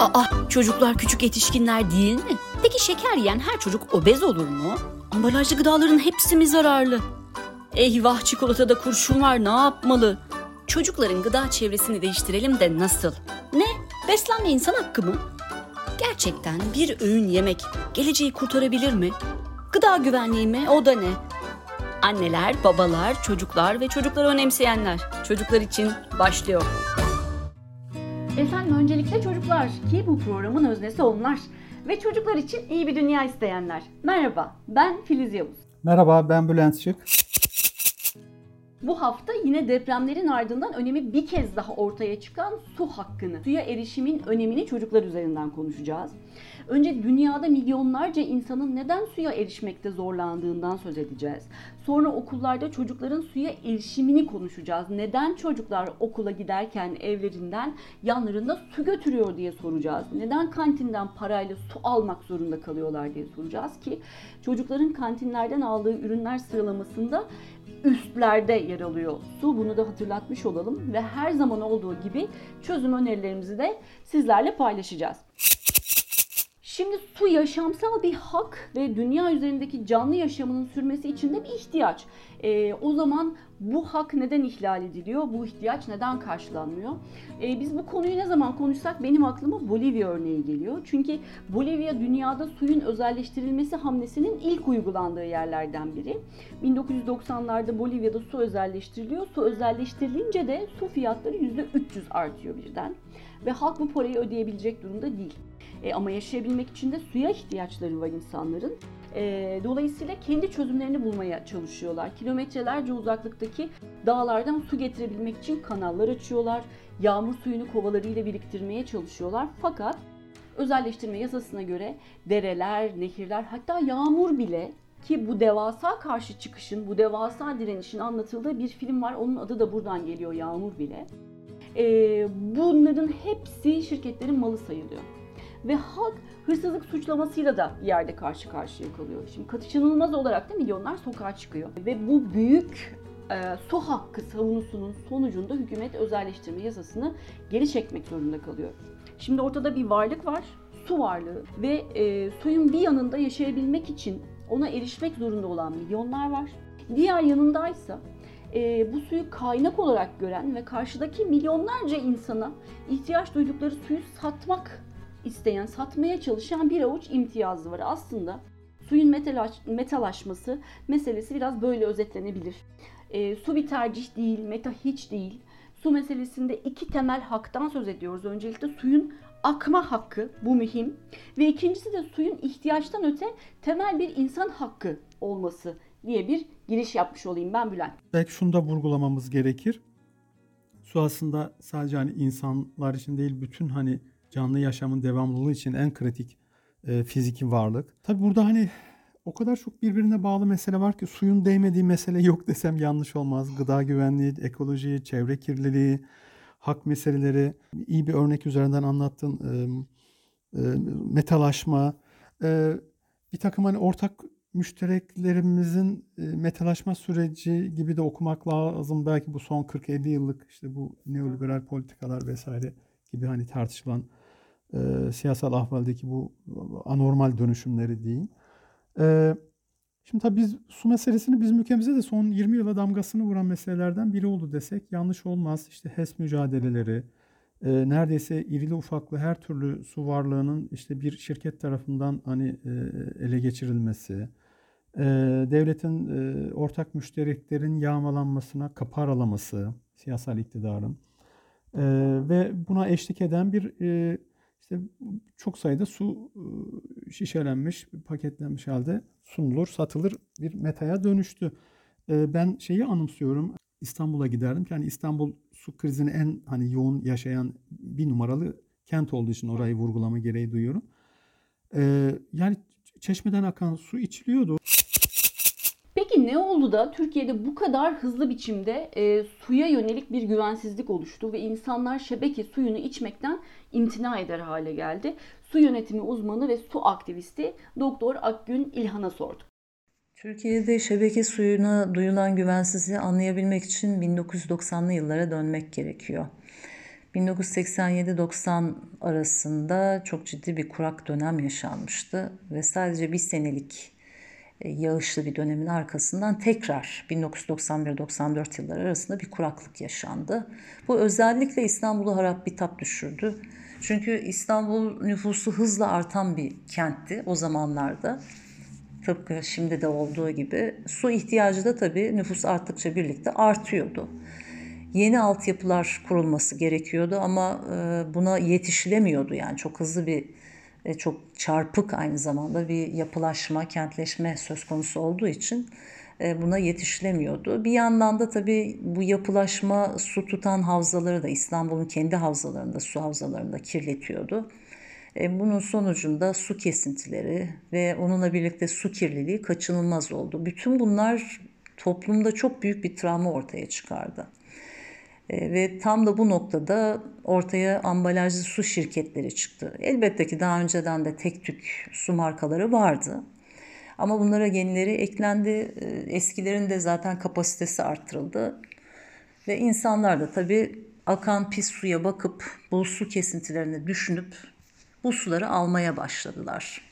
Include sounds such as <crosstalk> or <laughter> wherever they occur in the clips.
Aa, çocuklar küçük yetişkinler değil mi? Peki şeker yiyen her çocuk obez olur mu? Ambalajlı gıdaların hepsi mi zararlı? Eyvah çikolatada kurşun var ne yapmalı? Çocukların gıda çevresini değiştirelim de nasıl? Ne? Beslenme insan hakkı mı? Gerçekten bir öğün yemek geleceği kurtarabilir mi? Gıda güvenliği mi? O da ne? Anneler, babalar, çocuklar ve çocukları önemseyenler. Çocuklar için başlıyor. Efendim öncelikle çocuklar ki bu programın öznesi onlar. Ve çocuklar için iyi bir dünya isteyenler. Merhaba ben Filiz Yavuz. Merhaba ben Bülent Şık. Bu hafta yine depremlerin ardından önemi bir kez daha ortaya çıkan su hakkını, suya erişimin önemini çocuklar üzerinden konuşacağız. Önce dünyada milyonlarca insanın neden suya erişmekte zorlandığından söz edeceğiz. Sonra okullarda çocukların suya erişimini konuşacağız. Neden çocuklar okula giderken evlerinden yanlarında su götürüyor diye soracağız. Neden kantinden parayla su almak zorunda kalıyorlar diye soracağız ki çocukların kantinlerden aldığı ürünler sıralamasında üstlerde yer alıyor. Su bunu da hatırlatmış olalım ve her zaman olduğu gibi çözüm önerilerimizi de sizlerle paylaşacağız. Şimdi su yaşamsal bir hak ve dünya üzerindeki canlı yaşamının sürmesi için de bir ihtiyaç. Ee, o zaman bu hak neden ihlal ediliyor? Bu ihtiyaç neden karşılanmıyor? Ee, biz bu konuyu ne zaman konuşsak benim aklıma Bolivya örneği geliyor. Çünkü Bolivya dünyada suyun özelleştirilmesi hamlesinin ilk uygulandığı yerlerden biri. 1990'larda Bolivya'da su özelleştiriliyor. Su özelleştirilince de su fiyatları %300 artıyor birden. Ve halk bu parayı ödeyebilecek durumda değil. E, ama yaşayabilmek için de suya ihtiyaçları var insanların. E, dolayısıyla kendi çözümlerini bulmaya çalışıyorlar. Kilometrelerce uzaklıktaki dağlardan su getirebilmek için kanallar açıyorlar. Yağmur suyunu kovalarıyla biriktirmeye çalışıyorlar. Fakat özelleştirme yasasına göre dereler, nehirler hatta yağmur bile ki bu devasa karşı çıkışın, bu devasa direnişin anlatıldığı bir film var. Onun adı da buradan geliyor Yağmur bile. Ee, bunların hepsi şirketlerin malı sayılıyor ve halk hırsızlık suçlamasıyla da yerde karşı karşıya kalıyor. Şimdi kaçınılmaz olarak da milyonlar sokağa çıkıyor. Ve bu büyük e, su hakkı savunusunun sonucunda hükümet özelleştirme yasasını geri çekmek zorunda kalıyor. Şimdi ortada bir varlık var, su varlığı ve e, suyun bir yanında yaşayabilmek için ona erişmek zorunda olan milyonlar var. Diğer yanındaysa e, bu suyu kaynak olarak gören ve karşıdaki milyonlarca insana ihtiyaç duydukları suyu satmak isteyen, satmaya çalışan bir avuç imtiyazlı var. Aslında suyun metalaş, metalaşması meselesi biraz böyle özetlenebilir. E, su bir tercih değil, meta hiç değil. Su meselesinde iki temel haktan söz ediyoruz. Öncelikle suyun akma hakkı, bu mühim. Ve ikincisi de suyun ihtiyaçtan öte temel bir insan hakkı olması diye bir giriş yapmış olayım ben Bülent. Belki şunu da vurgulamamız gerekir. Su aslında sadece hani insanlar için değil bütün hani canlı yaşamın devamlılığı için en kritik e, fiziki varlık. Tabi burada hani o kadar çok birbirine bağlı mesele var ki suyun değmediği mesele yok desem yanlış olmaz. Gıda güvenliği, ekoloji, çevre kirliliği, hak meseleleri iyi bir örnek üzerinden anlattın. E, e, metalaşma, e, bir takım hani ortak müştereklerimizin e, metalaşma süreci gibi de okumak lazım. Belki bu son 40-50 yıllık işte bu neoliberal politikalar vesaire gibi hani tartışılan e, siyasal ahvaldeki bu anormal dönüşümleri diyeyim. E, şimdi tabii biz su meselesini bizim ülkemizde de son 20 yıla damgasını vuran meselelerden biri oldu desek yanlış olmaz. İşte HES mücadeleleri, e, neredeyse irili ufaklı her türlü su varlığının işte bir şirket tarafından hani e, ele geçirilmesi, e, devletin e, ortak müştereklerin yağmalanmasına kapı aralaması, siyasal iktidarın e, ve buna eşlik eden bir e, işte çok sayıda su şişelenmiş, paketlenmiş halde sunulur, satılır bir metaya dönüştü. Ben şeyi anımsıyorum. İstanbul'a giderdim. Yani İstanbul su krizini en hani yoğun yaşayan bir numaralı kent olduğu için orayı vurgulama gereği duyuyorum. Yani çeşmeden akan su içiliyordu. Da Türkiye'de bu kadar hızlı biçimde e, suya yönelik bir güvensizlik oluştu ve insanlar şebeke suyunu içmekten imtina eder hale geldi? Su yönetimi uzmanı ve su aktivisti Doktor Akgün İlhan'a sorduk. Türkiye'de şebeke suyuna duyulan güvensizliği anlayabilmek için 1990'lı yıllara dönmek gerekiyor. 1987-90 arasında çok ciddi bir kurak dönem yaşanmıştı ve sadece bir senelik yağışlı bir dönemin arkasından tekrar 1991-94 yılları arasında bir kuraklık yaşandı. Bu özellikle İstanbul'u harap bitap düşürdü. Çünkü İstanbul nüfusu hızla artan bir kentti o zamanlarda. Tıpkı şimdi de olduğu gibi su ihtiyacı da tabii nüfus arttıkça birlikte artıyordu. Yeni altyapılar kurulması gerekiyordu ama e, buna yetişilemiyordu yani çok hızlı bir e, çok çarpık aynı zamanda bir yapılaşma, kentleşme söz konusu olduğu için e, buna yetişilemiyordu. Bir yandan da tabii bu yapılaşma su tutan havzaları da İstanbul'un kendi havzalarında, su havzalarında kirletiyordu. E, bunun sonucunda su kesintileri ve onunla birlikte su kirliliği kaçınılmaz oldu. Bütün bunlar toplumda çok büyük bir travma ortaya çıkardı. E, ve tam da bu noktada ortaya ambalajlı su şirketleri çıktı. Elbette ki daha önceden de tek tük su markaları vardı. Ama bunlara yenileri eklendi. E, eskilerin de zaten kapasitesi arttırıldı. Ve insanlar da tabii akan pis suya bakıp bu su kesintilerini düşünüp bu suları almaya başladılar.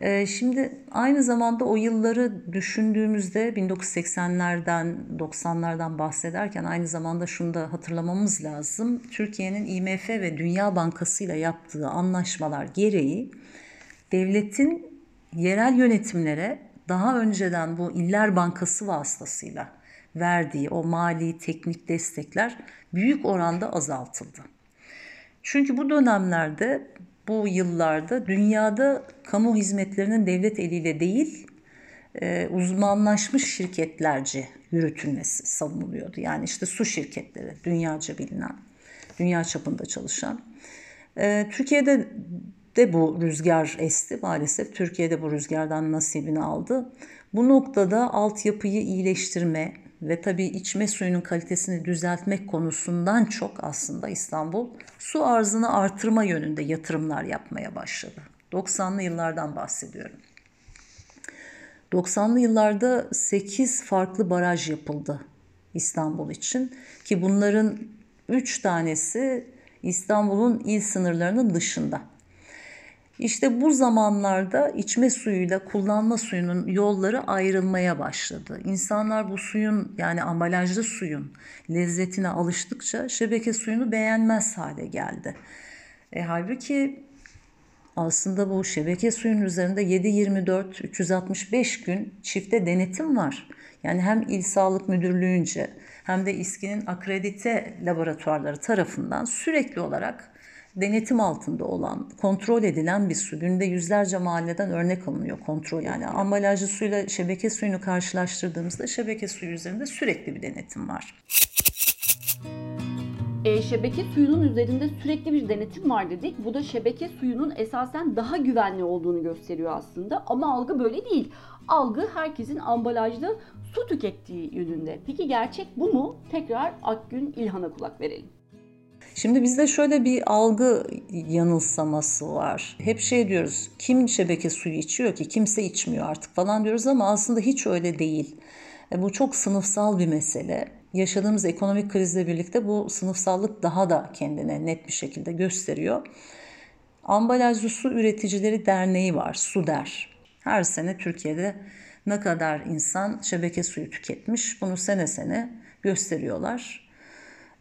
Ee, şimdi aynı zamanda o yılları düşündüğümüzde 1980'lerden 90'lardan bahsederken aynı zamanda şunu da hatırlamamız lazım. Türkiye'nin IMF ve Dünya Bankası ile yaptığı anlaşmalar gereği devletin yerel yönetimlere daha önceden bu İller Bankası vasıtasıyla verdiği o mali teknik destekler büyük oranda azaltıldı. Çünkü bu dönemlerde bu yıllarda dünyada kamu hizmetlerinin devlet eliyle değil e, uzmanlaşmış şirketlerce yürütülmesi savunuluyordu. Yani işte su şirketleri dünyaca bilinen, dünya çapında çalışan. E, Türkiye'de de bu rüzgar esti maalesef. Türkiye'de bu rüzgardan nasibini aldı. Bu noktada altyapıyı iyileştirme, ve tabii içme suyunun kalitesini düzeltmek konusundan çok aslında İstanbul su arzını artırma yönünde yatırımlar yapmaya başladı. 90'lı yıllardan bahsediyorum. 90'lı yıllarda 8 farklı baraj yapıldı İstanbul için ki bunların 3 tanesi İstanbul'un il sınırlarının dışında. İşte bu zamanlarda içme suyuyla kullanma suyunun yolları ayrılmaya başladı. İnsanlar bu suyun yani ambalajlı suyun lezzetine alıştıkça şebeke suyunu beğenmez hale geldi. E, halbuki aslında bu şebeke suyun üzerinde 7-24 365 gün çifte denetim var. Yani hem İl Sağlık Müdürlüğü'nce hem de İSKİ'nin akredite laboratuvarları tarafından sürekli olarak denetim altında olan, kontrol edilen bir su. Günde yüzlerce mahalleden örnek alınıyor kontrol. Yani ambalajlı suyla şebeke suyunu karşılaştırdığımızda şebeke suyu üzerinde sürekli bir denetim var. E, şebeke suyunun üzerinde sürekli bir denetim var dedik. Bu da şebeke suyunun esasen daha güvenli olduğunu gösteriyor aslında. Ama algı böyle değil. Algı herkesin ambalajlı su tükettiği yönünde. Peki gerçek bu mu? Tekrar Akgün İlhan'a kulak verelim. Şimdi bizde şöyle bir algı yanılsaması var. Hep şey diyoruz, kim şebeke suyu içiyor ki? Kimse içmiyor artık falan diyoruz ama aslında hiç öyle değil. E, bu çok sınıfsal bir mesele. Yaşadığımız ekonomik krizle birlikte bu sınıfsallık daha da kendine net bir şekilde gösteriyor. Ambalajlı Su Üreticileri Derneği var, SUDER. Her sene Türkiye'de ne kadar insan şebeke suyu tüketmiş bunu sene sene gösteriyorlar.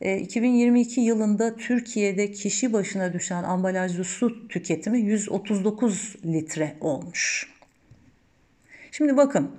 2022 e, yılında Türkiye'de kişi başına düşen ambalajlı su tüketimi 139 litre olmuş. Şimdi bakın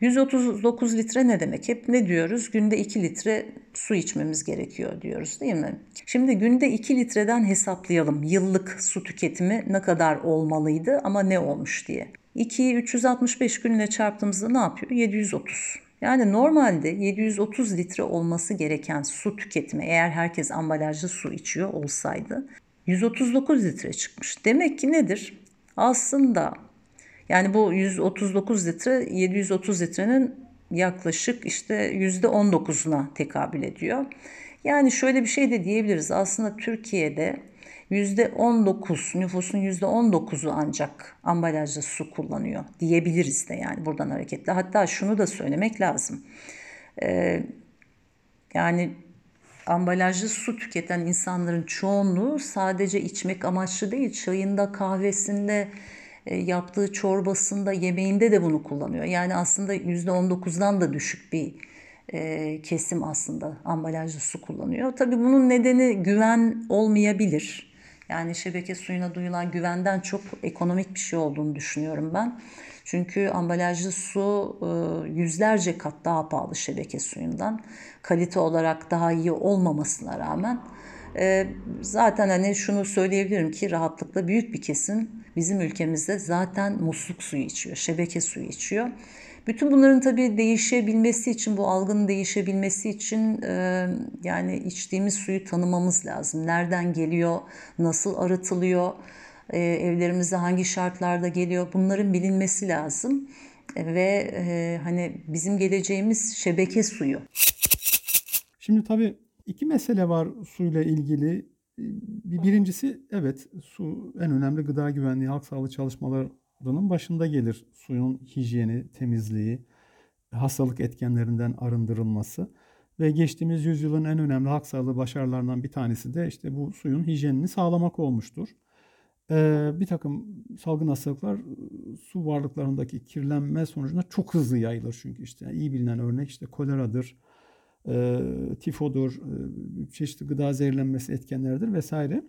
139 litre ne demek? Hep ne diyoruz? Günde 2 litre su içmemiz gerekiyor diyoruz değil mi? Şimdi günde 2 litreden hesaplayalım. Yıllık su tüketimi ne kadar olmalıydı ama ne olmuş diye. 2'yi 365 günle çarptığımızda ne yapıyor? 730. Yani normalde 730 litre olması gereken su tüketimi eğer herkes ambalajlı su içiyor olsaydı 139 litre çıkmış. Demek ki nedir? Aslında yani bu 139 litre 730 litrenin yaklaşık işte %19'una tekabül ediyor. Yani şöyle bir şey de diyebiliriz. Aslında Türkiye'de %19 nüfusun %19'u ancak ambalajlı su kullanıyor diyebiliriz de yani buradan hareketle. Hatta şunu da söylemek lazım. Ee, yani ambalajlı su tüketen insanların çoğunluğu sadece içmek amaçlı değil, çayında, kahvesinde, yaptığı çorbasında, yemeğinde de bunu kullanıyor. Yani aslında %19'dan da düşük bir e, kesim aslında ambalajlı su kullanıyor. Tabii bunun nedeni güven olmayabilir. Yani şebeke suyuna duyulan güvenden çok ekonomik bir şey olduğunu düşünüyorum ben. Çünkü ambalajlı su e, yüzlerce kat daha pahalı şebeke suyundan. Kalite olarak daha iyi olmamasına rağmen e, zaten hani şunu söyleyebilirim ki rahatlıkla büyük bir kesim bizim ülkemizde zaten musluk suyu içiyor, şebeke suyu içiyor. Bütün bunların tabii değişebilmesi için, bu algının değişebilmesi için e, yani içtiğimiz suyu tanımamız lazım. Nereden geliyor, nasıl arıtılıyor, e, evlerimize hangi şartlarda geliyor bunların bilinmesi lazım. E, ve e, hani bizim geleceğimiz şebeke suyu. Şimdi tabii iki mesele var suyla ilgili. Birincisi evet su en önemli gıda güvenliği, halk sağlığı çalışmalarının başında gelir. Suyun hijyeni, temizliği, hastalık etkenlerinden arındırılması ve geçtiğimiz yüzyılın en önemli halk sağlığı başarılarından bir tanesi de işte bu suyun hijyenini sağlamak olmuştur. Ee, bir takım salgın hastalıklar su varlıklarındaki kirlenme sonucunda çok hızlı yayılır çünkü işte iyi bilinen örnek işte koleradır, e, tifodur, e, çeşitli gıda zehirlenmesi etkenleridir vesaire.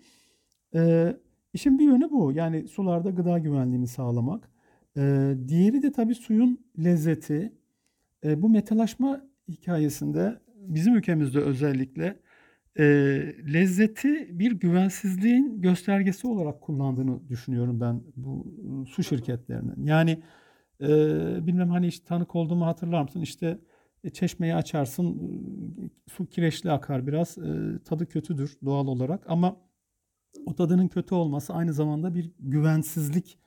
E, işin bir yönü bu. Yani sularda gıda güvenliğini sağlamak. E, diğeri de tabii suyun lezzeti. E, bu metalaşma hikayesinde bizim ülkemizde özellikle e, lezzeti bir güvensizliğin göstergesi olarak kullandığını düşünüyorum ben bu su şirketlerinin. Yani e, bilmem hani hiç tanık olduğumu hatırlar mısın? İşte e, çeşmeyi açarsın, e, su kireçli akar biraz, e, tadı kötüdür doğal olarak ama o tadının kötü olması aynı zamanda bir güvensizlik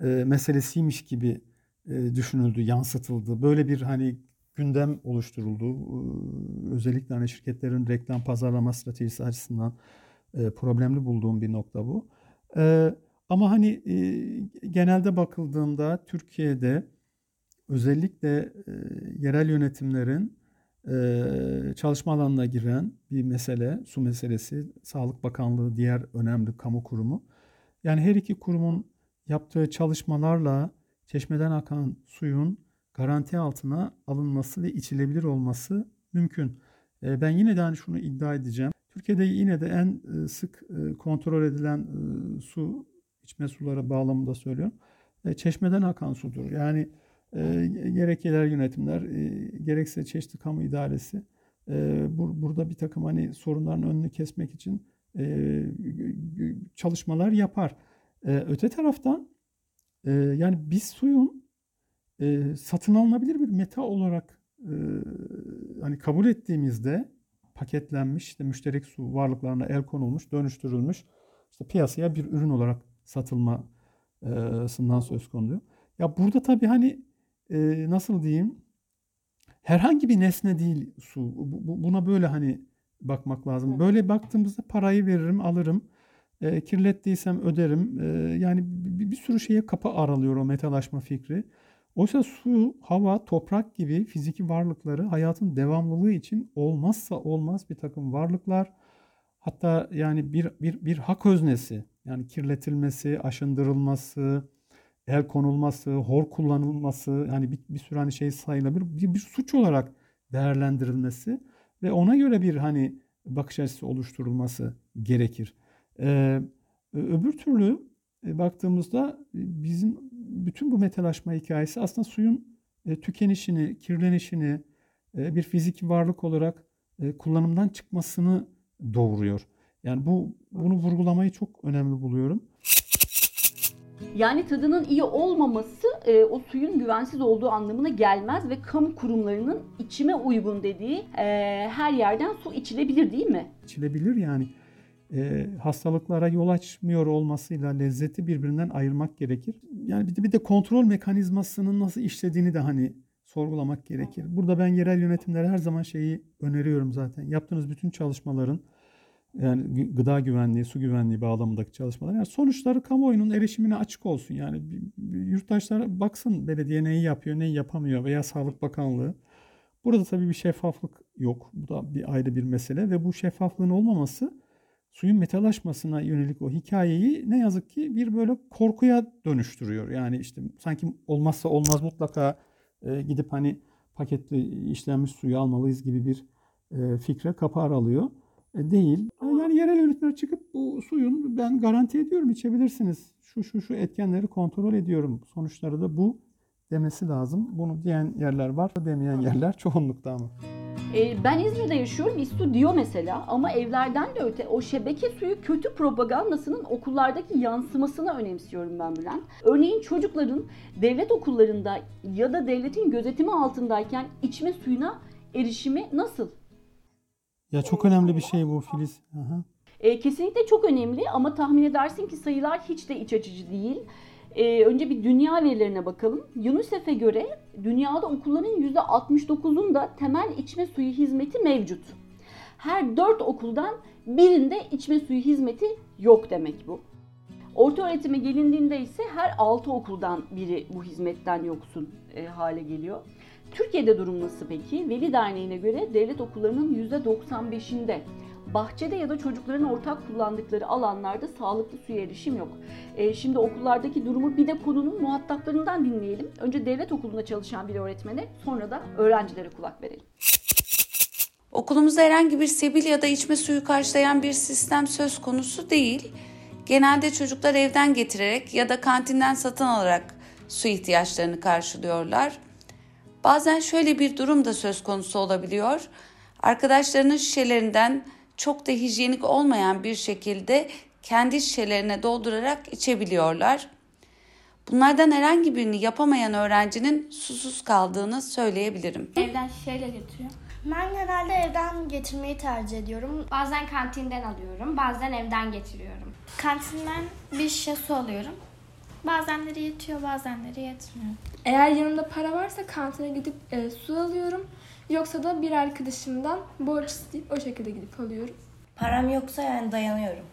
meselesiymiş gibi düşünüldü, yansıtıldı. Böyle bir hani gündem oluşturuldu. Özellikle hani şirketlerin reklam pazarlama stratejisi açısından problemli bulduğum bir nokta bu. Ama hani genelde bakıldığında Türkiye'de özellikle e, yerel yönetimlerin e, çalışma alanına giren bir mesele, su meselesi, Sağlık Bakanlığı diğer önemli kamu kurumu. Yani her iki kurumun yaptığı çalışmalarla çeşmeden akan suyun garanti altına alınması ve içilebilir olması mümkün. E, ben yine de hani şunu iddia edeceğim. Türkiye'de yine de en sık kontrol edilen su içme suları bağlamında söylüyorum. Çeşmeden akan sudur. Yani e, gerek yerel yönetimler e, gerekse çeşitli kamu idaresi e, bur, burada bir takım hani sorunların önünü kesmek için e, çalışmalar yapar. Öte taraftan yani biz suyun satın alınabilir bir meta olarak hani kabul ettiğimizde paketlenmiş işte müşterek su varlıklarına el konulmuş, dönüştürülmüş işte piyasaya bir ürün olarak satılmasından söz konuyor. Ya burada tabii hani e, nasıl diyeyim herhangi bir nesne değil su. Bu, buna böyle hani bakmak lazım. Böyle baktığımızda parayı veririm, alırım. E, kirlettiysem öderim. E, yani bir, bir sürü şeye kapı aralıyor o metalaşma fikri. Oysa su, hava, toprak gibi fiziki varlıkları hayatın devamlılığı için olmazsa olmaz bir takım varlıklar. Hatta yani bir, bir, bir hak öznesi. Yani kirletilmesi, aşındırılması, el konulması, hor kullanılması yani bir, bir sürü hani şey sayılabilir. Bir, bir suç olarak değerlendirilmesi ve ona göre bir hani bakış açısı oluşturulması gerekir. Ee, öbür türlü e, baktığımızda bizim bütün bu metalaşma hikayesi aslında suyun e, tükenişini, kirlenişini e, bir fiziki varlık olarak e, kullanımdan çıkmasını doğuruyor. Yani bu bunu vurgulamayı çok önemli buluyorum. Yani tadının iyi olmaması e, o suyun güvensiz olduğu anlamına gelmez ve kamu kurumlarının içime uygun dediği e, her yerden su içilebilir değil mi? İçilebilir yani. E, hastalıklara yol açmıyor olmasıyla lezzeti birbirinden ayırmak gerekir. Yani bir de, bir de kontrol mekanizmasının nasıl işlediğini de hani sorgulamak gerekir. Burada ben yerel yönetimlere her zaman şeyi öneriyorum zaten. Yaptığınız bütün çalışmaların yani gıda güvenliği, su güvenliği bağlamındaki çalışmalar. Yani sonuçları kamuoyunun erişimine açık olsun. Yani yurttaşlar baksın belediye neyi yapıyor, neyi yapamıyor veya Sağlık Bakanlığı. Burada tabii bir şeffaflık yok. Bu da bir ayrı bir mesele ve bu şeffaflığın olmaması suyun metalaşmasına yönelik o hikayeyi ne yazık ki bir böyle korkuya dönüştürüyor. Yani işte sanki olmazsa olmaz mutlaka e, gidip hani paketli işlenmiş suyu almalıyız gibi bir e, fikre kapar alıyor. E, değil. Yani yerel yönetimler çıkıp bu suyun ben garanti ediyorum içebilirsiniz. Şu şu şu etkenleri kontrol ediyorum. Sonuçları da bu demesi lazım. Bunu diyen yerler var, demeyen yerler çoğunlukta ama. E, ben İzmir'de yaşıyorum. İSTU diyor mesela ama evlerden de öte o şebeke suyu kötü propagandasının okullardaki yansımasını önemsiyorum ben Bülent. Örneğin çocukların devlet okullarında ya da devletin gözetimi altındayken içme suyuna erişimi nasıl? Ya çok önemli bir şey bu Filiz. Aha. E, kesinlikle çok önemli ama tahmin edersin ki sayılar hiç de iç açıcı değil. E, önce bir dünya verilerine bakalım. UNICEF'e göre dünyada okulların %69'unda temel içme suyu hizmeti mevcut. Her 4 okuldan birinde içme suyu hizmeti yok demek bu. Orta öğretime gelindiğinde ise her 6 okuldan biri bu hizmetten yoksun e, hale geliyor. Türkiye'de durum nasıl peki? Veli Derneği'ne göre devlet okullarının %95'inde bahçede ya da çocukların ortak kullandıkları alanlarda sağlıklı suya erişim yok. E, şimdi okullardaki durumu bir de konunun muhataplarından dinleyelim. Önce devlet okulunda çalışan bir öğretmene sonra da öğrencilere kulak verelim. Okulumuzda herhangi bir sebil ya da içme suyu karşılayan bir sistem söz konusu değil. Genelde çocuklar evden getirerek ya da kantinden satın alarak su ihtiyaçlarını karşılıyorlar. Bazen şöyle bir durum da söz konusu olabiliyor. Arkadaşlarının şişelerinden çok da hijyenik olmayan bir şekilde kendi şişelerine doldurarak içebiliyorlar. Bunlardan herhangi birini yapamayan öğrencinin susuz kaldığını söyleyebilirim. Evden şişeyle getiriyor. Ben genelde evden getirmeyi tercih ediyorum. Bazen kantinden alıyorum, bazen evden getiriyorum. Kantinden bir şişe su alıyorum. Bazenleri yetiyor, bazenleri yetmiyor. Eğer yanımda para varsa kantine gidip e, su alıyorum. Yoksa da bir arkadaşımdan borç isteyip o şekilde gidip alıyorum. Param yoksa yani dayanıyorum.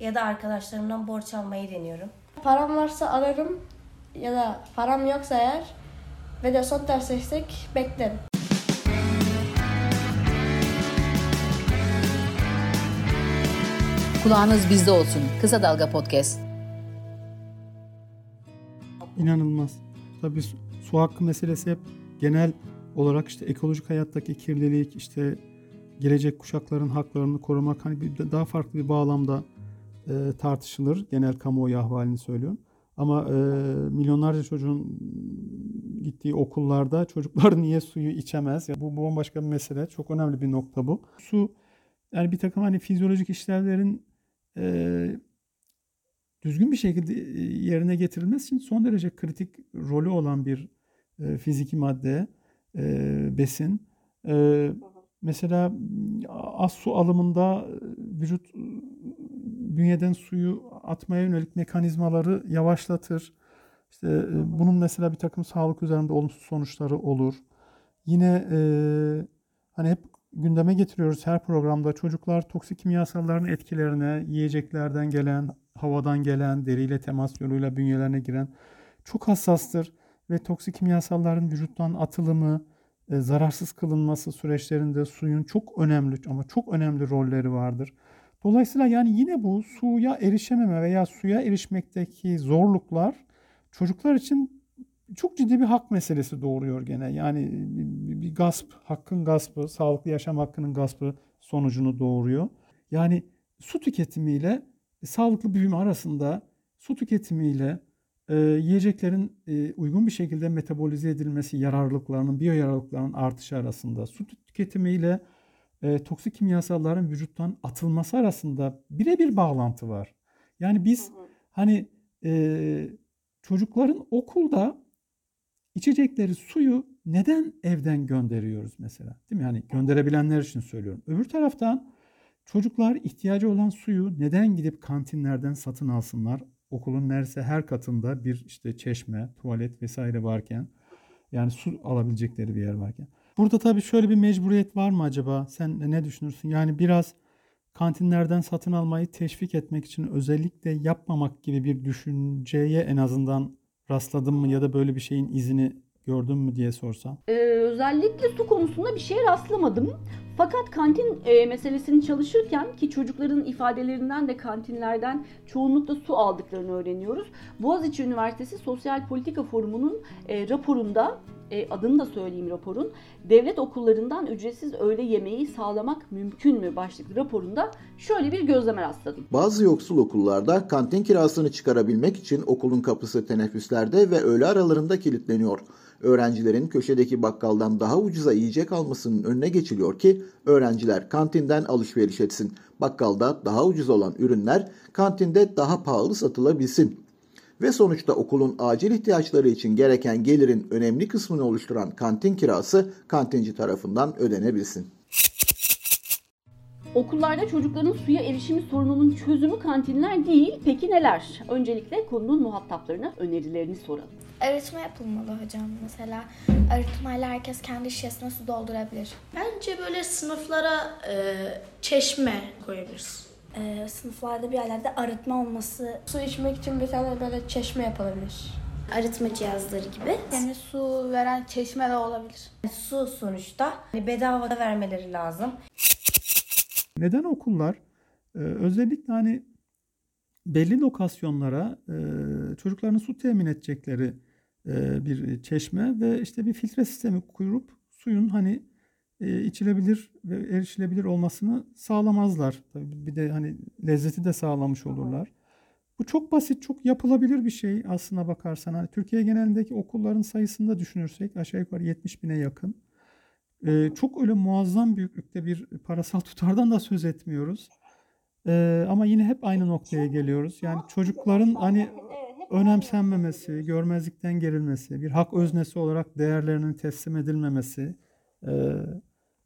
Ya da arkadaşlarımdan borç almayı deniyorum. Param varsa alırım ya da param yoksa eğer ve de son ders seçsek beklerim. Kulağınız bizde olsun. Kısa Dalga Podcast. İnanılmaz. Tabii su, hakkı meselesi hep genel olarak işte ekolojik hayattaki kirlilik, işte gelecek kuşakların haklarını korumak hani bir, daha farklı bir bağlamda e, tartışılır. Genel kamuoyu ahvalini söylüyorum. Ama e, milyonlarca çocuğun gittiği okullarda çocuklar <laughs> niye suyu içemez? Yani bu bambaşka bir mesele. Çok önemli bir nokta bu. Su yani bir takım hani fizyolojik işlevlerin e, düzgün bir şekilde yerine getirilmesi için son derece kritik rolü olan bir e, fiziki madde, e, besin. E, mesela az su alımında vücut bünyeden suyu atmaya yönelik mekanizmaları yavaşlatır. İşte e, bunun mesela bir takım sağlık üzerinde olumsuz sonuçları olur. Yine e, hani hep gündeme getiriyoruz her programda çocuklar toksik kimyasalların etkilerine, yiyeceklerden gelen, havadan gelen, deriyle temas yoluyla bünyelerine giren çok hassastır ve toksik kimyasalların vücuttan atılımı, e, zararsız kılınması süreçlerinde suyun çok önemli ama çok önemli rolleri vardır. Dolayısıyla yani yine bu suya erişememe veya suya erişmekteki zorluklar çocuklar için çok ciddi bir hak meselesi doğuruyor gene. Yani bir gasp, hakkın gaspı, sağlıklı yaşam hakkının gaspı sonucunu doğuruyor. Yani su tüketimiyle sağlıklı büyüme arasında su tüketimiyle e, yiyeceklerin e, uygun bir şekilde metabolize edilmesi yararlılıklarının, biyoyararlılıklarının artışı arasında su tüketimiyle e, toksik kimyasalların vücuttan atılması arasında birebir bağlantı var. Yani biz hani e, çocukların okulda içecekleri suyu neden evden gönderiyoruz mesela? Değil mi? Yani gönderebilenler için söylüyorum. Öbür taraftan çocuklar ihtiyacı olan suyu neden gidip kantinlerden satın alsınlar? Okulun neredeyse her katında bir işte çeşme, tuvalet vesaire varken yani su alabilecekleri bir yer varken. Burada tabii şöyle bir mecburiyet var mı acaba? Sen ne düşünürsün? Yani biraz kantinlerden satın almayı teşvik etmek için özellikle yapmamak gibi bir düşünceye en azından rastladın mı ya da böyle bir şeyin izini gördün mü diye sorsam. Ee, özellikle su konusunda bir şeye rastlamadım. Fakat kantin e, meselesini çalışırken ki çocukların ifadelerinden de kantinlerden çoğunlukla su aldıklarını öğreniyoruz. Boğaziçi Üniversitesi Sosyal Politika Forumu'nun e, raporunda e, adını da söyleyeyim raporun. Devlet okullarından ücretsiz öğle yemeği sağlamak mümkün mü başlıklı raporunda şöyle bir gözleme rastladım. Bazı yoksul okullarda kantin kirasını çıkarabilmek için okulun kapısı teneffüslerde ve öğle aralarında kilitleniyor. Öğrencilerin köşedeki bakkaldan daha ucuza yiyecek almasının önüne geçiliyor ki öğrenciler kantinden alışveriş etsin. Bakkalda daha ucuz olan ürünler kantinde daha pahalı satılabilsin ve sonuçta okulun acil ihtiyaçları için gereken gelirin önemli kısmını oluşturan kantin kirası kantinci tarafından ödenebilsin. Okullarda çocukların suya erişimi sorununun çözümü kantinler değil. Peki neler? Öncelikle konunun muhataplarına önerilerini soralım. Arıtma yapılmalı hocam mesela. Arıtmayla herkes kendi şişesine su doldurabilir. Bence böyle sınıflara e, çeşme koyabiliriz. Ee, sınıflarda bir yerlerde arıtma olması, Su içmek için bir tane böyle çeşme yapılabilir. arıtma cihazları gibi. Yani su veren çeşme de olabilir. Su sonuçta hani bedava da vermeleri lazım. Neden okullar e, özellikle hani belli lokasyonlara e, çocukların su temin edecekleri e, bir çeşme ve işte bir filtre sistemi kurup suyun hani e, içilebilir ve erişilebilir olmasını sağlamazlar. Tabii bir de hani lezzeti de sağlamış olurlar. Bu çok basit, çok yapılabilir bir şey aslına bakarsan. Hani Türkiye genelindeki okulların sayısını da düşünürsek aşağı yukarı 70 bine yakın. Ee, çok öyle muazzam büyüklükte bir parasal tutardan da söz etmiyoruz. Ee, ama yine hep aynı noktaya geliyoruz. Yani çocukların hani önemsenmemesi, görmezlikten gerilmesi, bir hak öznesi olarak değerlerinin teslim edilmemesi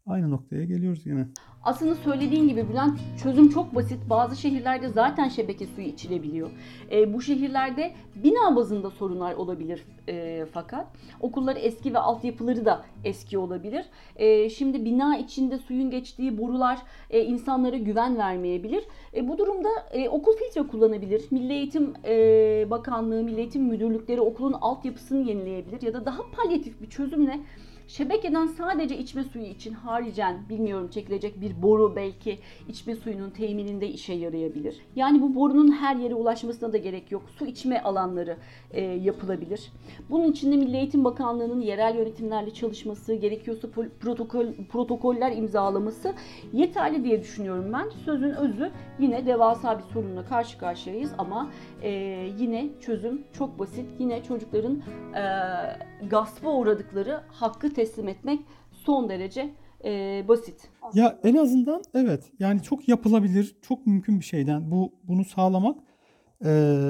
aynı noktaya geliyoruz yine. Aslında söylediğin gibi Bülent çözüm çok basit. Bazı şehirlerde zaten şebeke suyu içilebiliyor. E, bu şehirlerde bina bazında sorunlar olabilir e, fakat okulları eski ve altyapıları da eski olabilir. E, şimdi bina içinde suyun geçtiği borular e, insanlara güven vermeyebilir. E, bu durumda e, okul filtre kullanabilir. Milli Eğitim e, Bakanlığı, Milli Eğitim Müdürlükleri okulun altyapısını yenileyebilir ya da daha palyatif bir çözümle Şebekeden sadece içme suyu için haricen bilmiyorum çekilecek bir boru belki içme suyunun temininde işe yarayabilir. Yani bu borunun her yere ulaşmasına da gerek yok. Su içme alanları e, yapılabilir. Bunun için de Milli Eğitim Bakanlığı'nın yerel yönetimlerle çalışması, gerekiyorsa protokol protokoller imzalaması yeterli diye düşünüyorum ben. Sözün özü yine devasa bir sorunla karşı karşıyayız ama e, yine çözüm çok basit. Yine çocukların e, gaspa uğradıkları hakkı teslim etmek son derece e, basit. Ya en azından evet yani çok yapılabilir, çok mümkün bir şeyden bu bunu sağlamak e,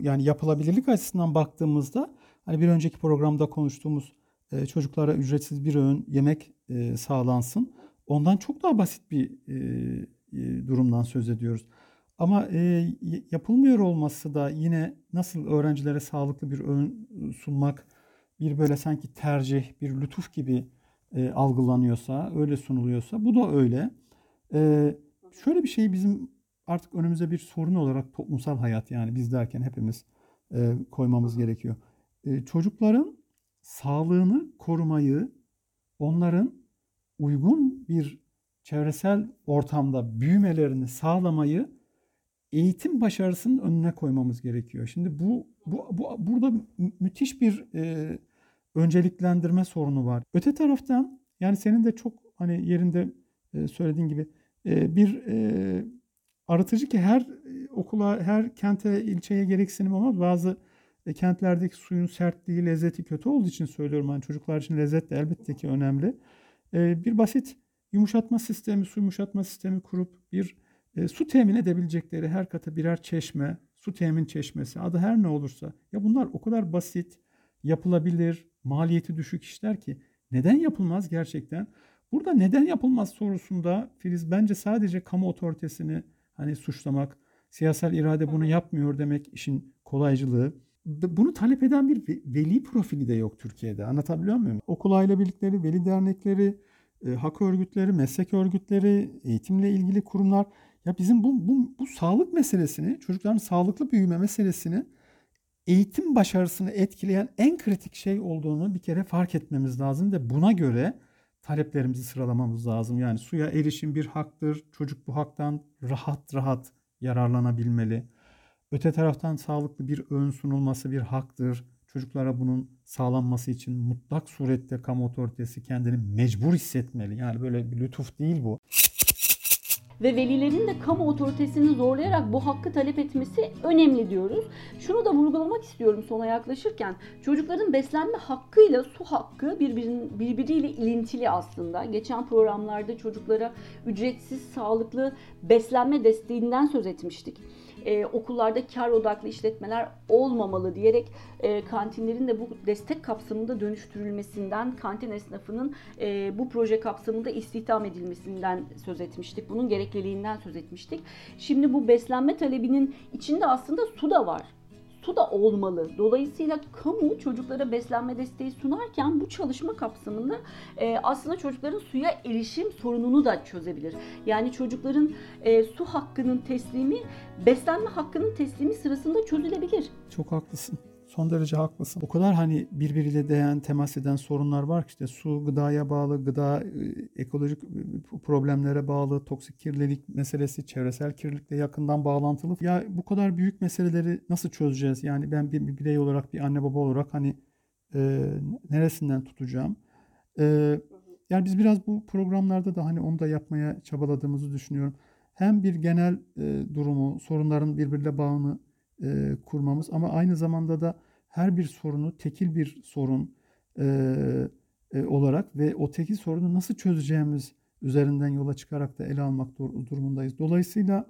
yani yapılabilirlik açısından baktığımızda hani bir önceki programda konuştuğumuz e, çocuklara ücretsiz bir öğün yemek e, sağlansın. Ondan çok daha basit bir e, e, durumdan söz ediyoruz. Ama e, yapılmıyor olması da yine nasıl öğrencilere sağlıklı bir öğün sunmak bir böyle sanki tercih, bir lütuf gibi e, algılanıyorsa, öyle sunuluyorsa bu da öyle. E, şöyle bir şey bizim artık önümüze bir sorun olarak toplumsal hayat yani biz derken hepimiz e, koymamız gerekiyor. E, çocukların sağlığını korumayı, onların uygun bir çevresel ortamda büyümelerini sağlamayı eğitim başarısının önüne koymamız gerekiyor. Şimdi bu bu, bu burada mü- müthiş bir e, önceliklendirme sorunu var. Öte taraftan yani senin de çok hani yerinde e, söylediğin gibi e, bir e, arıtıcı ki her e, okula, her kente, ilçeye gereksinim ama bazı e, kentlerdeki suyun sertliği, lezzeti kötü olduğu için söylüyorum. Hani çocuklar için lezzet de elbette ki önemli. E, bir basit yumuşatma sistemi, su yumuşatma sistemi kurup bir su temin edebilecekleri her kata birer çeşme, su temin çeşmesi adı her ne olursa. Ya bunlar o kadar basit, yapılabilir, maliyeti düşük işler ki neden yapılmaz gerçekten? Burada neden yapılmaz sorusunda Filiz bence sadece kamu otoritesini hani suçlamak, siyasal irade bunu yapmıyor demek işin kolaycılığı. Bunu talep eden bir ve- veli profili de yok Türkiye'de. Anlatabiliyor muyum? Okul aile birlikleri, veli dernekleri, e, hak örgütleri, meslek örgütleri, eğitimle ilgili kurumlar. Ya bizim bu, bu, bu sağlık meselesini, çocukların sağlıklı büyüme meselesini eğitim başarısını etkileyen en kritik şey olduğunu bir kere fark etmemiz lazım ve buna göre taleplerimizi sıralamamız lazım. Yani suya erişim bir haktır. Çocuk bu haktan rahat rahat yararlanabilmeli. Öte taraftan sağlıklı bir öğün sunulması bir haktır. Çocuklara bunun sağlanması için mutlak surette kamu otoritesi kendini mecbur hissetmeli. Yani böyle bir lütuf değil bu ve velilerin de kamu otoritesini zorlayarak bu hakkı talep etmesi önemli diyoruz. Şunu da vurgulamak istiyorum sona yaklaşırken. Çocukların beslenme hakkıyla su hakkı birbirin, birbiriyle ilintili aslında. Geçen programlarda çocuklara ücretsiz sağlıklı beslenme desteğinden söz etmiştik e, okullarda kar odaklı işletmeler olmamalı diyerek e, kantinlerin de bu destek kapsamında dönüştürülmesinden, kantin esnafının e, bu proje kapsamında istihdam edilmesinden söz etmiştik. Bunun gerekliliğinden söz etmiştik. Şimdi bu beslenme talebinin içinde aslında su da var su da olmalı. Dolayısıyla kamu çocuklara beslenme desteği sunarken bu çalışma kapsamında e, aslında çocukların suya erişim sorununu da çözebilir. Yani çocukların e, su hakkının teslimi beslenme hakkının teslimi sırasında çözülebilir. Çok haklısın. Son derece haklısın. O kadar hani birbiriyle değen, temas eden sorunlar var ki işte su gıdaya bağlı, gıda e, ekolojik e, problemlere bağlı, toksik kirlilik meselesi, çevresel kirlilikle yakından bağlantılı. Ya bu kadar büyük meseleleri nasıl çözeceğiz? Yani ben bir, bir birey olarak, bir anne baba olarak hani e, neresinden tutacağım? E, yani biz biraz bu programlarda da hani onu da yapmaya çabaladığımızı düşünüyorum. Hem bir genel e, durumu, sorunların birbiriyle bağını e, kurmamız ama aynı zamanda da her bir sorunu tekil bir sorun e, e, olarak ve o tekil sorunu nasıl çözeceğimiz üzerinden yola çıkarak da ele almak durumundayız. Dolayısıyla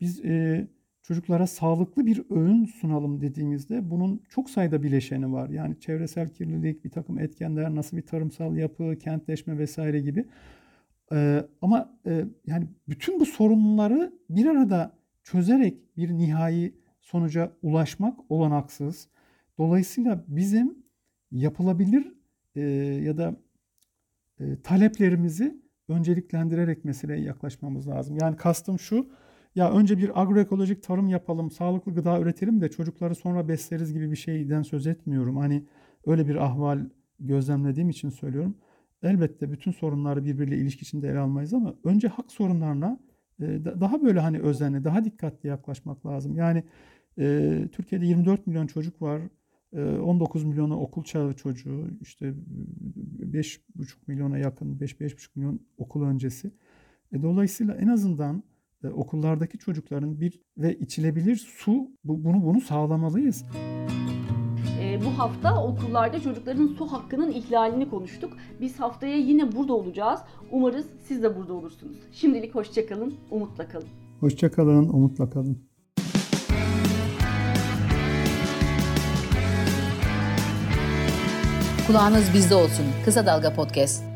biz e, çocuklara sağlıklı bir öğün sunalım dediğimizde bunun çok sayıda bileşeni var. Yani çevresel kirlilik, bir takım etkenler, nasıl bir tarımsal yapı, kentleşme vesaire gibi. E, ama e, yani bütün bu sorunları bir arada çözerek bir nihai sonuca ulaşmak olanaksız. Dolayısıyla bizim yapılabilir e, ya da e, taleplerimizi önceliklendirerek meseleye yaklaşmamız lazım. Yani kastım şu, ya önce bir agroekolojik tarım yapalım, sağlıklı gıda üretelim de çocukları sonra besleriz gibi bir şeyden söz etmiyorum. Hani öyle bir ahval gözlemlediğim için söylüyorum. Elbette bütün sorunları birbiriyle ilişki içinde ele almayız ama önce hak sorunlarına daha böyle hani özenli, daha dikkatli yaklaşmak lazım. Yani e, Türkiye'de 24 milyon çocuk var. E, 19 milyonu okul çağı çocuğu, işte 5,5 milyona yakın, 5-5,5 milyon okul öncesi. E, dolayısıyla en azından e, okullardaki çocukların bir ve içilebilir su bu, bunu bunu sağlamalıyız. E, bu hafta okullarda çocukların su hakkının ihlalini konuştuk. Biz haftaya yine burada olacağız. Umarız siz de burada olursunuz. Şimdilik hoşçakalın, umutla kalın. Hoşçakalın, umutla kalın. Kulağınız bizde olsun. Kısa Dalga Podcast.